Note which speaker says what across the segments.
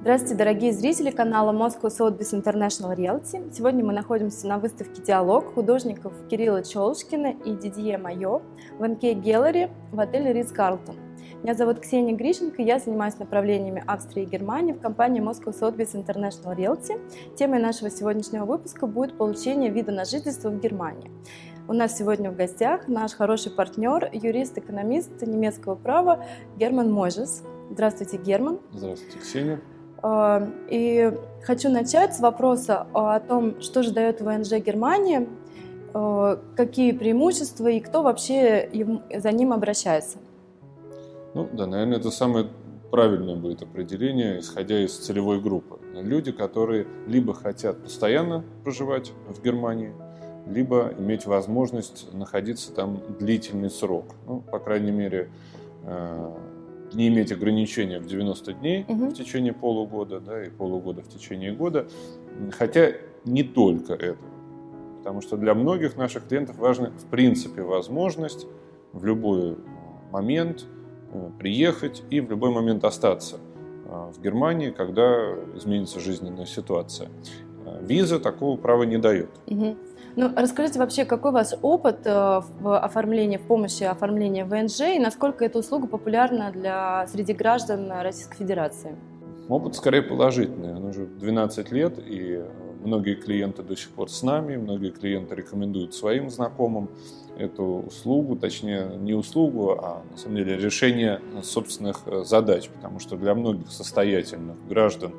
Speaker 1: Здравствуйте, дорогие зрители канала Moscow Sotheby's International Realty. Сегодня мы находимся на выставке «Диалог» художников Кирилла Чолушкина и Дидье Майо в НК Gallery в отеле Ридс Карлтон. Меня зовут Ксения Грищенко, я занимаюсь направлениями Австрии и Германии в компании Moscow Sotheby's International Realty. Темой нашего сегодняшнего выпуска будет получение вида на жительство в Германии. У нас сегодня в гостях наш хороший партнер, юрист-экономист немецкого права Герман Можес. Здравствуйте, Герман.
Speaker 2: Здравствуйте, Ксения.
Speaker 1: А, и хочу начать с вопроса о том, что же дает ВНЖ Германии, а, какие преимущества и кто вообще за ним обращается.
Speaker 2: Ну да, наверное, это самое правильное будет определение, исходя из целевой группы. Люди, которые либо хотят постоянно проживать в Германии, либо иметь возможность находиться там длительный срок. Ну, по крайней мере, э, не иметь ограничения в 90 дней угу. в течение полугода, да, и полугода в течение года. Хотя не только это. Потому что для многих наших клиентов важна, в принципе, возможность в любой момент э, приехать и в любой момент остаться э, в Германии, когда изменится жизненная ситуация. Э, виза такого права не дает.
Speaker 1: Угу. Ну, расскажите вообще, какой ваш опыт э, в оформлении, в помощи оформления ВНЖ и насколько эта услуга популярна для, среди граждан Российской Федерации?
Speaker 2: Опыт скорее положительный. Он уже 12 лет, и многие клиенты до сих пор с нами, многие клиенты рекомендуют своим знакомым эту услугу, точнее не услугу, а на самом деле решение собственных э, задач, потому что для многих состоятельных граждан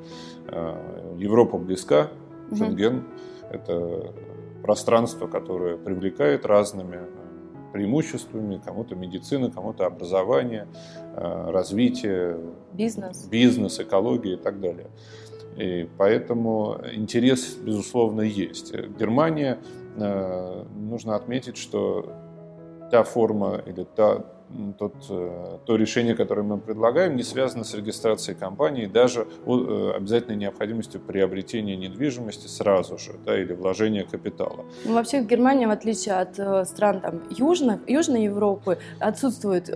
Speaker 2: э, Европа близка, Шенген угу. это пространство, которое привлекает разными э, преимуществами, кому-то медицина, кому-то образование, э, развитие,
Speaker 1: бизнес.
Speaker 2: бизнес, экология и так далее. И поэтому интерес, безусловно, есть. Германия, э, нужно отметить, что та форма или та тот, э, то решение, которое мы предлагаем, не связано с регистрацией компании, даже э, обязательной необходимостью приобретения недвижимости сразу же, да, или вложения капитала.
Speaker 1: Ну, вообще в Германии, в отличие от э, стран там, южных, Южной Европы, отсутствует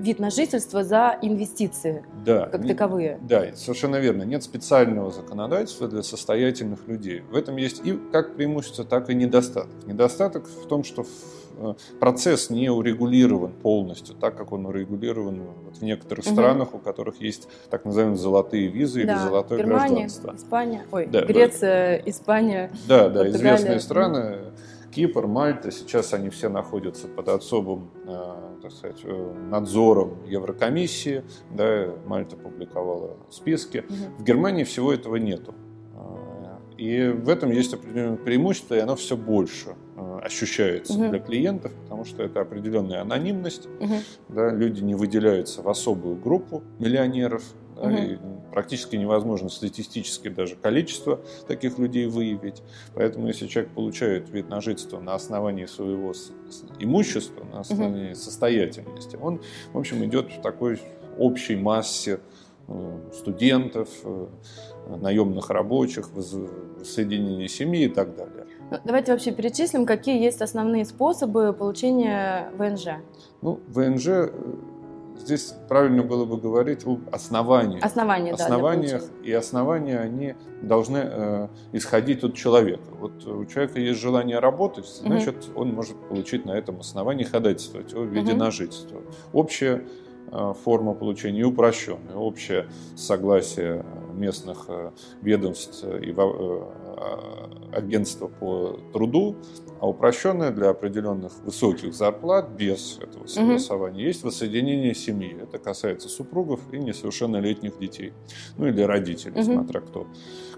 Speaker 1: вид на жительство за инвестиции да, как таковые.
Speaker 2: Да, совершенно верно. Нет специального законодательства для состоятельных людей. В этом есть и как преимущество, так и недостаток. Недостаток в том, что процесс не урегулирован полностью, так как он урегулирован вот в некоторых угу. странах, у которых есть так называемые золотые визы да. или золотое
Speaker 1: Германия,
Speaker 2: гражданство.
Speaker 1: Испания, ой, да, Греция, да. Испания,
Speaker 2: Да, да, Португалия. известные страны. Кипр, Мальта, сейчас они все находятся под особым э, так сказать, э, надзором Еврокомиссии. Да, Мальта публиковала списки. Угу. В Германии всего этого нету. И в этом есть определенное преимущество, и оно все больше э, ощущается угу. для клиентов, потому что это определенная анонимность. Угу. Да, люди не выделяются в особую группу миллионеров. Да, угу. и практически невозможно статистически даже количество таких людей выявить. Поэтому если человек получает вид на жительство на основании своего имущества, на основании угу. состоятельности, он, в общем, идет в такой общей массе э, студентов, э, наемных рабочих, воссоединение семьи и так далее.
Speaker 1: Ну, давайте вообще перечислим, какие есть основные способы получения ВНЖ.
Speaker 2: Ну, ВНЖ э, здесь правильно было бы говорить об основании.
Speaker 1: Основания,
Speaker 2: Основаниях, да, и основания, они должны э, исходить от человека. Вот у человека есть желание работать, значит, угу. он может получить на этом основании ходатайствовать о виде угу. на жительство. Общее Э, форма получения и упрощенная. Общее согласие местных э, ведомств и э, агентства по труду, а упрощенное для определенных высоких зарплат без этого согласования угу. есть воссоединение семьи. Это касается супругов и несовершеннолетних детей. Ну или родителей, угу. смотря кто,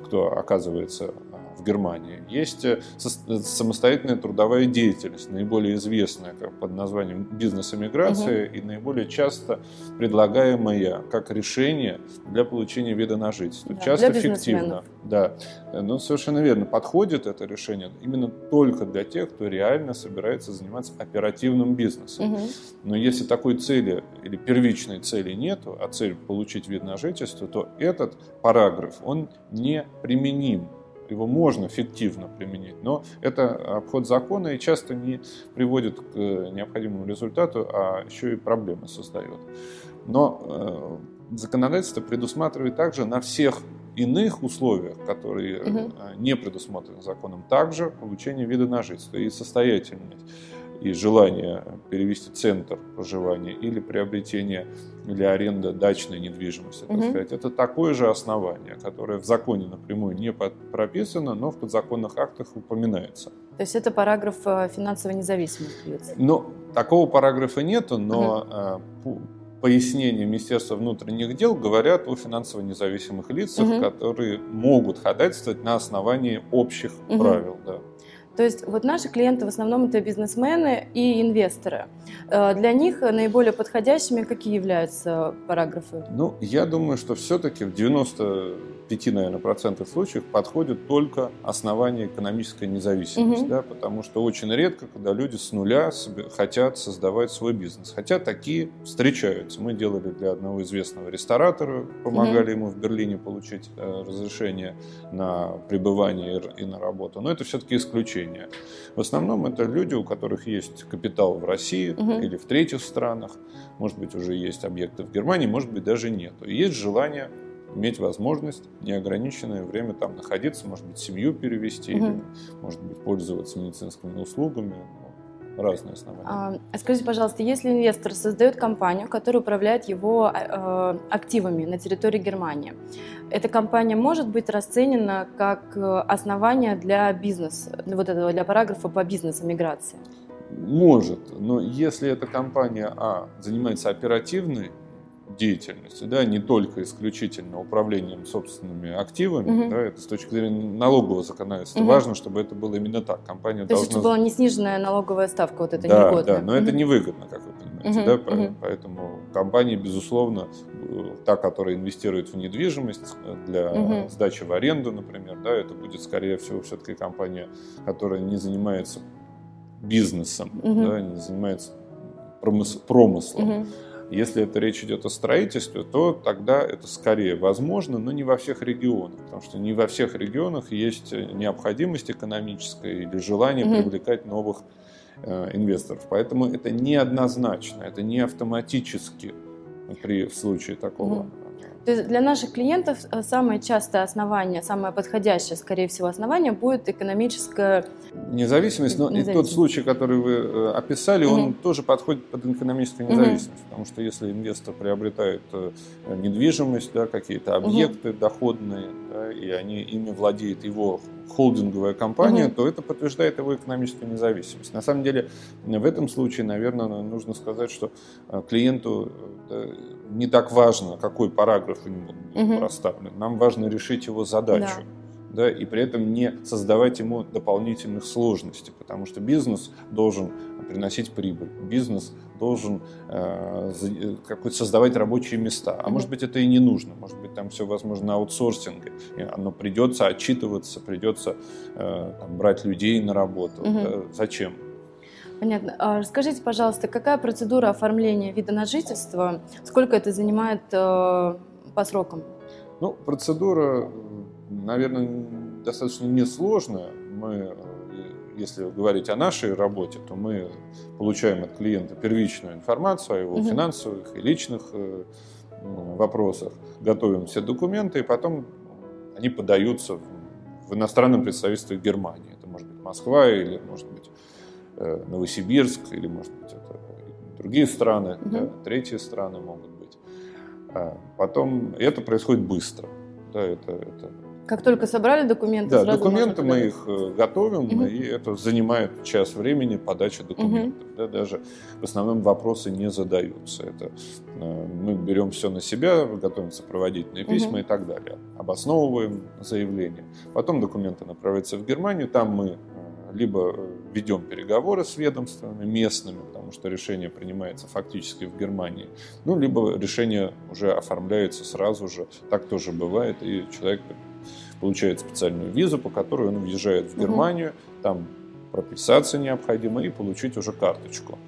Speaker 2: кто оказывается в Германии. Есть э, самостоятельная трудовая деятельность, наиболее известная как под названием бизнес-эмиграция угу. и наиболее часто предлагаемая как решение для получения вида на жительство. Да, часто фиктивно. Да, ну совершенно верно. Подходит это решение именно только для тех, кто реально собирается заниматься оперативным бизнесом. Угу. Но если такой цели или первичной цели нету, а цель получить вид на жительство, то этот параграф, он не применим его можно фиктивно применить, но это обход закона и часто не приводит к необходимому результату, а еще и проблемы создает. Но законодательство предусматривает также на всех иных условиях, которые угу. не предусмотрены законом, также получение вида на жительство и состоятельность и желание перевести центр проживания или приобретение или аренда дачной недвижимости, так угу. сказать, это такое же основание, которое в законе напрямую не прописано, но в подзаконных актах упоминается.
Speaker 1: То есть это параграф э, финансово независимых лиц?
Speaker 2: Ну, такого параграфа нету, но угу пояснения Министерства внутренних дел говорят о финансово независимых лицах, угу. которые могут ходатайствовать на основании общих угу. правил. Да.
Speaker 1: То есть вот наши клиенты в основном это бизнесмены и инвесторы. Э, для них наиболее подходящими какие являются параграфы?
Speaker 2: Ну, я думаю, что все-таки в 95, наверное, процентов случаев подходит только основание экономической независимости, угу. да, потому что очень редко, когда люди с нуля хотят создавать свой бизнес. Хотя такие встречаются. Мы делали для одного известного ресторатора, помогали угу. ему в Берлине получить э, разрешение на пребывание и на работу. Но это все-таки исключение. В основном это люди, у которых есть капитал в России угу. или в третьих странах, может быть, уже есть объекты в Германии, может быть, даже нет. И есть желание иметь возможность неограниченное время там находиться, может быть, семью перевести, угу. или, может быть, пользоваться медицинскими услугами разные основания.
Speaker 1: А, скажите, пожалуйста, если инвестор создает компанию, которая управляет его э, активами на территории Германии, эта компания может быть расценена как э, основание для бизнеса, вот этого для параграфа по бизнесу миграции?
Speaker 2: Может, но если эта компания а занимается оперативной деятельности, да, не только исключительно управлением собственными активами, угу. да, это с точки зрения налогового законодательства. Угу. Важно, чтобы это было именно так. Компания
Speaker 1: То
Speaker 2: должна...
Speaker 1: есть, чтобы была не сниженная налоговая ставка, вот это
Speaker 2: да,
Speaker 1: негодно.
Speaker 2: Да, но угу. это невыгодно, как вы понимаете, угу. да, угу. поэтому компания, безусловно, э, та, которая инвестирует в недвижимость для угу. сдачи в аренду, например, да, это будет, скорее всего, все-таки компания, которая не занимается бизнесом, угу. да, не занимается промыслом. Угу. Если это речь идет о строительстве, то тогда это скорее возможно, но не во всех регионах, потому что не во всех регионах есть необходимость экономическая или желание угу. привлекать новых э, инвесторов. Поэтому это неоднозначно, это не автоматически при в случае такого. Угу.
Speaker 1: То есть для наших клиентов э, самое частое основание, самое подходящее, скорее всего, основание будет экономическое...
Speaker 2: Независимость, но независимость. и тот случай, который вы э, описали, угу. он тоже подходит под экономическую независимость, угу. потому что если инвестор приобретает э, недвижимость, да, какие-то объекты угу. доходные, да, и они, ими владеет его холдинговая компания, угу. то это подтверждает его экономическую независимость. На самом деле, в этом случае, наверное, нужно сказать, что клиенту не так важно, какой параграф у него угу. проставлен. Нам важно решить его задачу. Да. Да, и при этом не создавать ему дополнительных сложностей, потому что бизнес должен приносить прибыль, бизнес должен э, э создавать рабочие места. А может быть это и не нужно, может быть там все возможно аутсорсинг, но придется отчитываться, придется э, там, брать людей на работу. mm Да, зачем?
Speaker 1: Понятно. А расскажите, пожалуйста, какая процедура оформления вида на жительство? Сколько это занимает э, по срокам?
Speaker 2: Ну, процедура, наверное, достаточно несложная. Мы, э, если говорить о нашей работе, то мы получаем от клиента первичную информацию о его угу. финансовых и личных э, вопросах, готовим все документы, и потом они подаются в иностранном представительстве Германии. Это может быть Москва или, может быть, Э, Новосибирск или, может быть, это другие страны, угу. да, третьи страны могут быть. А потом это происходит быстро. Да, это, это...
Speaker 1: Как только собрали документы,
Speaker 2: да, документы мы их э, готовим, угу. и это занимает час времени подача документов. Угу. Да, даже в основном вопросы не задаются. Это э, мы берем все на себя, готовим сопроводительные письма угу. и так далее, обосновываем заявление. Потом документы направляются в Германию, там мы либо э, ведем переговоры с ведомствами местными, потому что решение принимается фактически в Германии, ну, либо решение уже оформляется сразу же, так тоже бывает, и человек получает специальную визу, по которой он въезжает в Германию, угу. там прописаться необходимо и получить уже карточку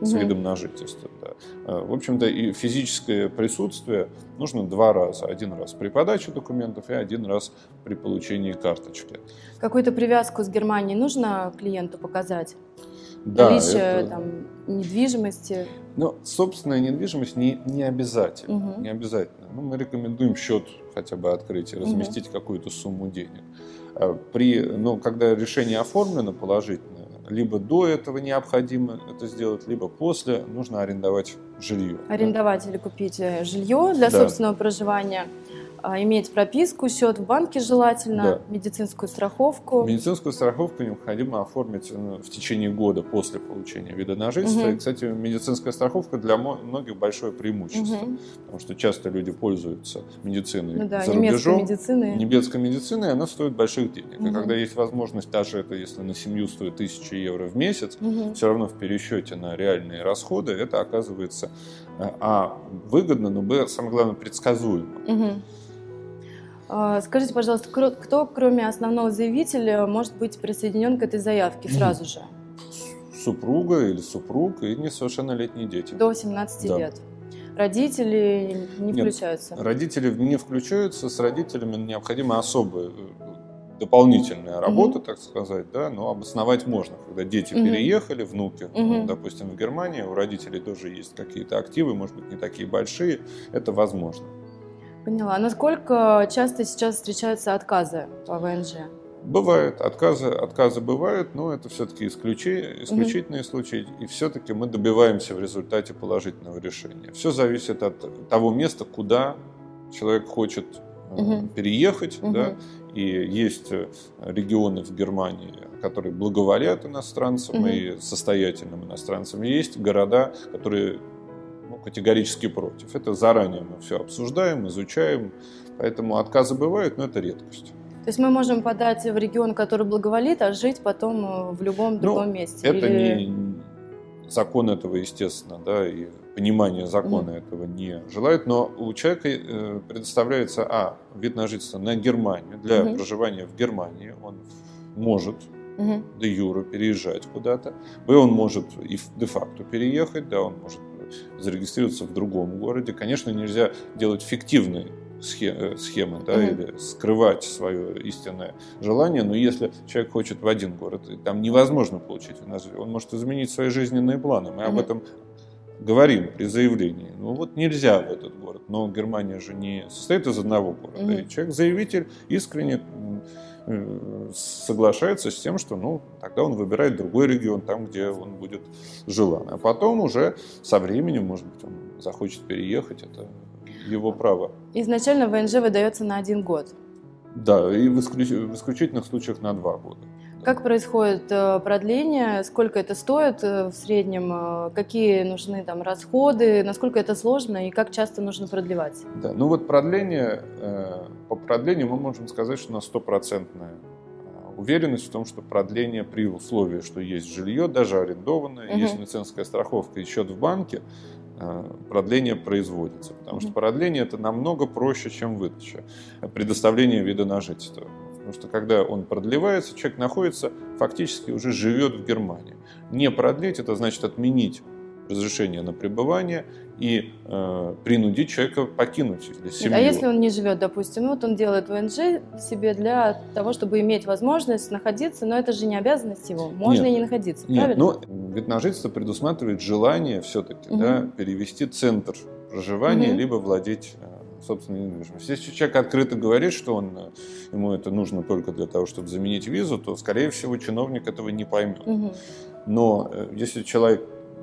Speaker 2: с угу. видом на жительство. Да. Э, в общем-то, и физическое присутствие нужно два раза. Один раз при подаче документов и один раз при получении карточки.
Speaker 1: Какую-то привязку с Германией нужно клиенту показать? да, наличие это... там, недвижимости.
Speaker 2: Но собственная недвижимость не, не обязательно. Угу. Не обязательно. Ну, мы рекомендуем счет хотя бы открыть и разместить угу. какую-то сумму денег. А при, но когда решение оформлено положительно, либо до этого необходимо это сделать, либо после нужно арендовать жилье.
Speaker 1: Арендовать да? или купить э, жилье для да. собственного проживания. А, иметь прописку, счет в банке желательно, да. медицинскую страховку.
Speaker 2: Медицинскую страховку необходимо оформить ну, в течение года после получения вида на жительство. Угу. И, кстати, медицинская страховка для многих большое преимущество, угу. потому что часто люди пользуются медициной ну, да, за рубежом. Медицины. Немецкой медициной, она стоит больших денег. Угу. И когда есть возможность, даже это если на семью стоит 1000 евро в месяц, угу. все равно в пересчете на реальные расходы это оказывается э, а выгодно, но б самое главное предсказуемо. Угу.
Speaker 1: А, скажите, пожалуйста, кто, кроме основного заявителя, может быть присоединен к этой заявке сразу же?
Speaker 2: Супруга или супруг и несовершеннолетние дети.
Speaker 1: До 17 да. лет. Родители не Нет, включаются?
Speaker 2: Родители не включаются. С родителями необходима особая э, дополнительная работа, угу. так сказать, да, но обосновать можно, когда дети угу. переехали, внуки, угу. допустим, в Германию, у родителей тоже есть какие-то активы, может быть, не такие большие, это возможно.
Speaker 1: Поняла. А насколько часто сейчас встречаются отказы по ВНЖ?
Speaker 2: Бывают отказы, отказы бывают, но это все-таки исключи, исключительные угу. случаи, и все-таки мы добиваемся в результате положительного решения. Все зависит от того места, куда человек хочет угу. переехать, угу. да, и есть э, регионы в Германии, которые благоволят иностранцам угу. и состоятельным иностранцам, и есть города, которые ну, категорически против. Это заранее мы все обсуждаем, изучаем, поэтому отказы бывают, но это редкость.
Speaker 1: То есть мы можем подать в регион, который благоволит, а жить потом э, в любом ну, другом ну, месте?
Speaker 2: Это Или... не закон этого, естественно, да, и понимание закона mm. этого не желает, но у человека э, предоставляется, а, вид на жительство на Германию, для mm-hmm. проживания в Германии он может mm-hmm. де юра переезжать куда-то, б, он может и де-факто переехать, да, он может зарегистрироваться в другом городе. Конечно, нельзя делать фиктивные э, схемы, да, mm-hmm. или скрывать свое истинное желание, но если человек хочет в один город, там невозможно получить он может изменить свои жизненные планы. Мы mm-hmm. об этом говорим при заявлении. Ну вот нельзя в этот город, но Германия же не состоит из одного города. Mm-hmm. И человек-заявитель искренне соглашается с тем, что ну, тогда он выбирает другой регион, там, где он будет желан. А потом уже со временем, может быть, он захочет переехать, это его право.
Speaker 1: Изначально ВНЖ выдается на один год.
Speaker 2: Да, и в, исключ... в исключительных случаях на два года.
Speaker 1: Как происходит э, продление, сколько это стоит э, в среднем, э, какие нужны там расходы, насколько это сложно и как часто нужно продлевать?
Speaker 2: Да, ну вот продление, по продлению мы можем сказать, что на стопроцентная уверенность в том, что продление при условии, что есть жилье, даже арендованное, угу. есть медицинская страховка и счет в банке, продление производится. Потому что продление это намного проще, чем выдача, предоставление вида на жительство. Потому что когда он продлевается, человек находится, фактически уже живет в Германии. Не продлить, это значит отменить разрешение на пребывание и э, принудить человека покинуть или семью.
Speaker 1: А если он не живет, допустим, вот он делает ВНЖ себе для того, чтобы иметь возможность находиться, но это же не обязанность его, можно нет, и не находиться,
Speaker 2: нет,
Speaker 1: правильно?
Speaker 2: Но вид на жительство предусматривает желание все-таки угу. да, перевести центр проживания, угу. либо владеть э, собственной недвижимости. Если человек открыто говорит, что он, э, ему это нужно только для того, чтобы заменить визу, то, скорее всего, чиновник этого не поймет. Угу. Но э, если человек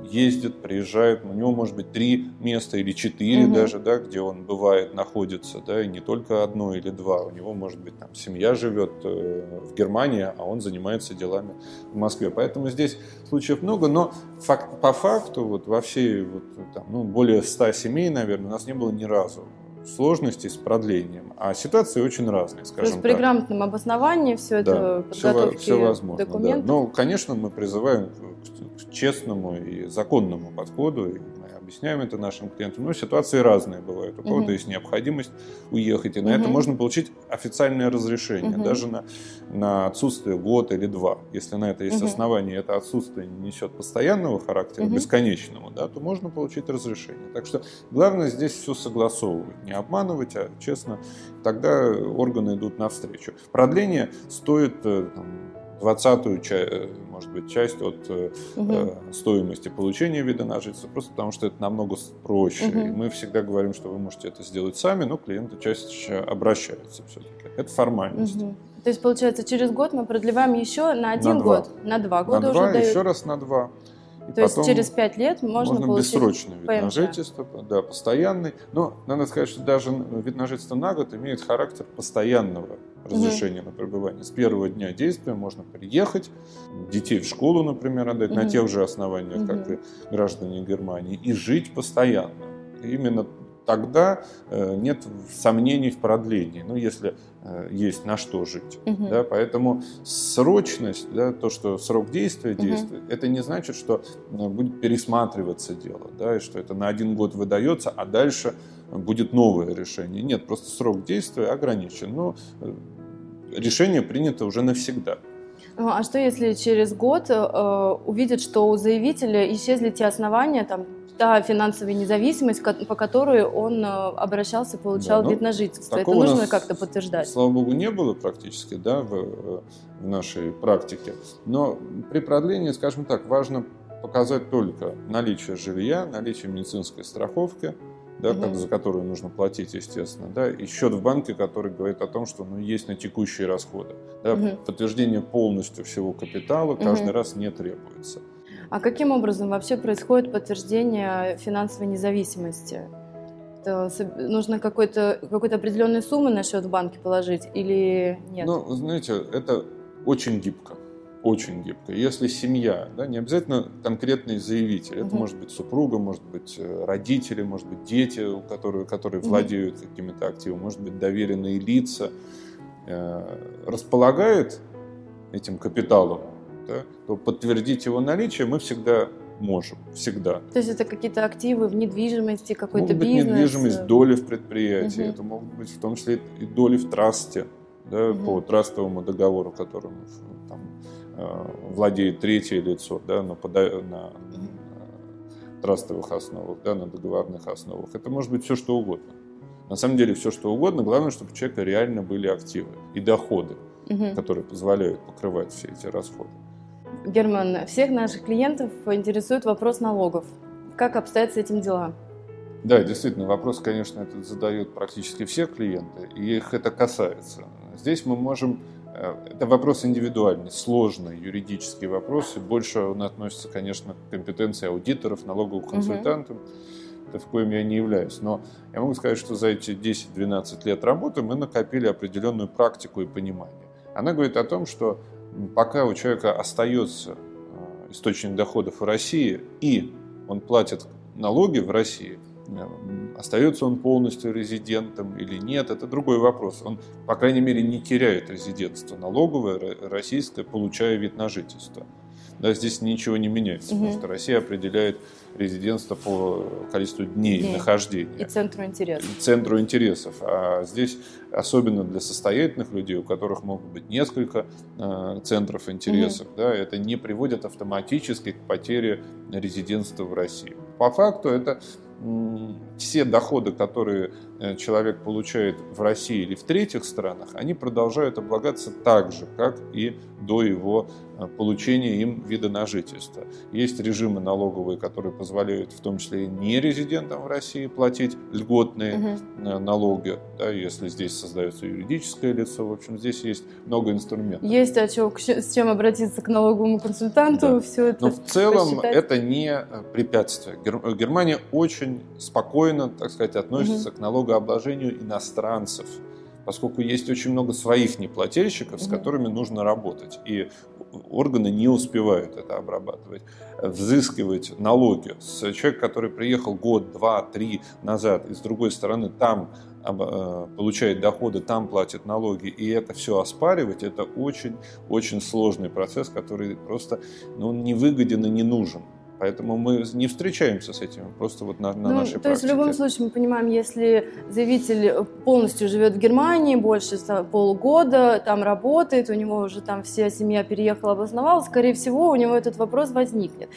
Speaker 2: ездит, приезжает, у него может быть три места или четыре угу. даже, да, где он бывает, находится, да, и не только одно или два. У него может быть там семья живет э, в Германии, а он занимается делами в Москве. Поэтому здесь случаев много, но факт, по факту вот во всей вот, там, ну, более ста семей, наверное, у нас не было ни разу сложностей с продлением. А ситуации очень разные, скажем есть
Speaker 1: при так. грамотном обосновании все это подготовки все, все возможно, документов?
Speaker 2: Да. Но, конечно, мы призываем к честному и законному подходу. Объясняем это нашим клиентам. Но ситуации разные бывают. У кого-то угу. есть необходимость уехать, и на угу. это можно получить официальное разрешение, угу. даже на, на отсутствие год или два. Если на это есть угу. основания, это отсутствие не несет постоянного характера, угу. бесконечного, да, то можно получить разрешение. Так что главное здесь все согласовывать, не обманывать, а честно. Тогда органы идут навстречу. Продление стоит э, там, двадцатую, может быть, часть от угу. стоимости получения вида на жительство, просто потому что это намного проще. Угу. И мы всегда говорим, что вы можете это сделать сами, но клиенты чаще обращаются все-таки. Это формальность. Угу.
Speaker 1: То есть, получается, через год мы продлеваем еще на один
Speaker 2: на
Speaker 1: год, на два года
Speaker 2: на
Speaker 1: уже
Speaker 2: два,
Speaker 1: дают.
Speaker 2: еще раз на два.
Speaker 1: И То есть через пять лет можно,
Speaker 2: можно
Speaker 1: получить
Speaker 2: бессрочный вид
Speaker 1: ПМЖ.
Speaker 2: на жительство, да, постоянный. Но надо сказать, что даже вид на жительство на год имеет характер постоянного разрешения угу. на пребывание. С первого дня действия можно приехать, детей в школу, например, отдать угу. на тех же основаниях, угу. как и граждане Германии, и жить постоянно. Именно тогда э, нет сомнений в продлении, ну, если э, есть на что жить. Угу. Да, поэтому срочность, да, то, что срок действия действует, угу. это не значит, что э, будет пересматриваться дело, да, и что это на один год выдается, а дальше будет новое решение. Нет, просто срок действия ограничен. Но решение принято уже навсегда.
Speaker 1: Ну, а что если через год э, увидят, что у заявителя исчезли те основания, там, та финансовая независимость, по которой он э, обращался, получал да, ну, вид на жительство. Это нужно как-то подтверждать.
Speaker 2: Слава богу, не было практически да, в, в нашей практике. Но при продлении, скажем так, важно показать только наличие жилья, наличие медицинской страховки, да, угу. за которую нужно платить, естественно, да, и счет в банке, который говорит о том, что ну, есть на текущие расходы. Да, угу. Подтверждение полностью всего капитала каждый угу. раз не требуется.
Speaker 1: А каким образом вообще происходит подтверждение финансовой независимости? Это нужно какой-то, какой-то определенной суммы на счет в банке положить или нет?
Speaker 2: Ну, знаете, это очень гибко. Очень гибко. Если семья, да, не обязательно конкретный заявитель, это угу. может быть супруга, может быть э, родители, может быть дети, у которых, которые угу. владеют какими-то активами, может быть доверенные лица, э, располагает этим капиталом, да, то подтвердить его наличие мы всегда можем, всегда.
Speaker 1: То есть это какие-то активы в недвижимости, какой-то бизнес?
Speaker 2: Быть недвижимость, доли в предприятии, угу. это могут быть в том числе и доли в трасте, да, угу. по трастовому договору, которым там, э, владеет третье лицо да, на, пода- на трастовых основах, да, на договорных основах. Это может быть все что угодно. На самом деле все что угодно, главное, чтобы у человека реально были активы и доходы, угу. которые позволяют покрывать все эти расходы.
Speaker 1: Герман, всех наших клиентов интересует вопрос налогов. Как обстоят с этим дела?
Speaker 2: Да, действительно, вопрос, конечно, этот задают практически все клиенты, и их это касается. Здесь мы можем... Э, это вопрос индивидуальный, сложный юридический вопрос, и больше он относится, конечно, к компетенции аудиторов, налоговых консультантов. Угу. Это в коем я не являюсь. Но я могу сказать, что за эти 10-12 лет работы мы накопили определенную практику и понимание. Она говорит о том, что пока у человека остается э, источник доходов в России и он платит налоги в России, э, остается он полностью резидентом или нет, это другой вопрос. Он, по крайней мере, не теряет резидентство налоговое, российское, получая вид на жительство. Да, здесь ничего не меняется, угу. потому что Россия определяет резидентство по количеству дней, дней. нахождения.
Speaker 1: И центру интересов.
Speaker 2: И центру интересов. А здесь, особенно для состоятельных людей, у которых могут быть несколько э, центров интересов, угу. да, это не приводит автоматически к потере резидентства в России. По факту это все доходы, которые э, человек получает в России или в третьих странах, они продолжают облагаться так же, как и до его получения им вида на жительство. Есть режимы налоговые, которые позволяют в том числе и нерезидентам в России платить льготные угу. налоги, да, если здесь создается юридическое лицо. В общем, здесь есть много инструментов.
Speaker 1: Есть о чем, с чем обратиться к налоговому консультанту, да. все это
Speaker 2: Но в целом посчитать. это не препятствие. Германия очень очень спокойно, так сказать, относится угу. к налогообложению иностранцев, поскольку есть очень много своих неплательщиков, с которыми нужно работать. И органы не успевают это обрабатывать, взыскивать налоги с человека, который приехал год, два, три назад, и с другой стороны там э, получает доходы, там платит налоги, и это все оспаривать, это очень-очень сложный процесс, который просто ну, не выгоден и не нужен. Поэтому мы не встречаемся с этим, просто вот на, на
Speaker 1: ну,
Speaker 2: нашей
Speaker 1: То
Speaker 2: практике.
Speaker 1: есть в любом случае мы понимаем, если заявитель полностью живет в Германии, больше полгода, там работает, у него уже там вся семья переехала, обосновалась, скорее всего, у него этот вопрос возникнет.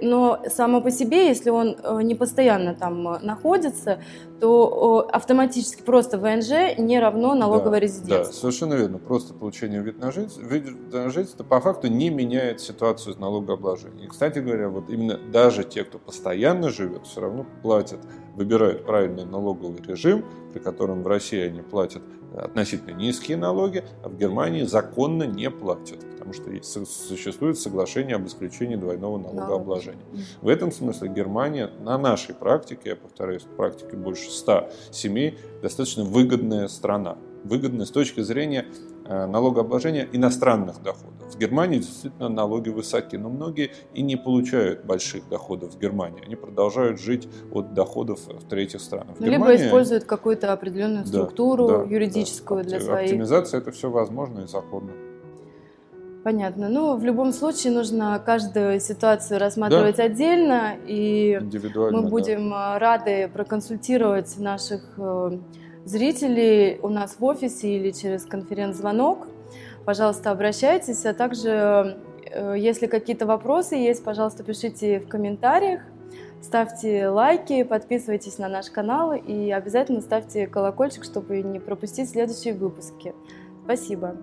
Speaker 1: Но само по себе, если он э, не постоянно там э, находится, то автоматически просто ВНЖ не равно налоговое да, резидентство.
Speaker 2: Да, совершенно верно. Просто получение вид на жительство, вид на жительство по факту не меняет ситуацию с налогообложением. И, кстати говоря, вот именно даже те, кто постоянно живет, все равно платят, выбирают правильный налоговый режим, при котором в России они платят относительно низкие налоги, а в Германии законно не платят, потому что существует соглашение об исключении двойного налогообложения. В этом смысле Германия на нашей практике, я повторяюсь, практике больше 100 семей, достаточно выгодная страна. Выгодная с точки зрения Э, налогообложения иностранных доходов. В Германии действительно налоги высоки, но многие и не получают больших доходов в Германии. Они продолжают жить от доходов в третьих странах. В
Speaker 1: Либо
Speaker 2: Германии...
Speaker 1: используют какую-то определенную структуру да, юридическую
Speaker 2: да.
Speaker 1: для своих.
Speaker 2: Оптимизация это все возможно и законно.
Speaker 1: Понятно. Ну, в любом случае нужно каждую ситуацию рассматривать да. отдельно, и мы будем да. рады проконсультировать наших э, зрителей у нас в офисе или через конференц-звонок. Пожалуйста, обращайтесь. А также, э, если какие-то вопросы есть, пожалуйста, пишите в комментариях. Ставьте лайки, подписывайтесь на наш канал и обязательно ставьте колокольчик, чтобы не пропустить следующие выпуски. Спасибо.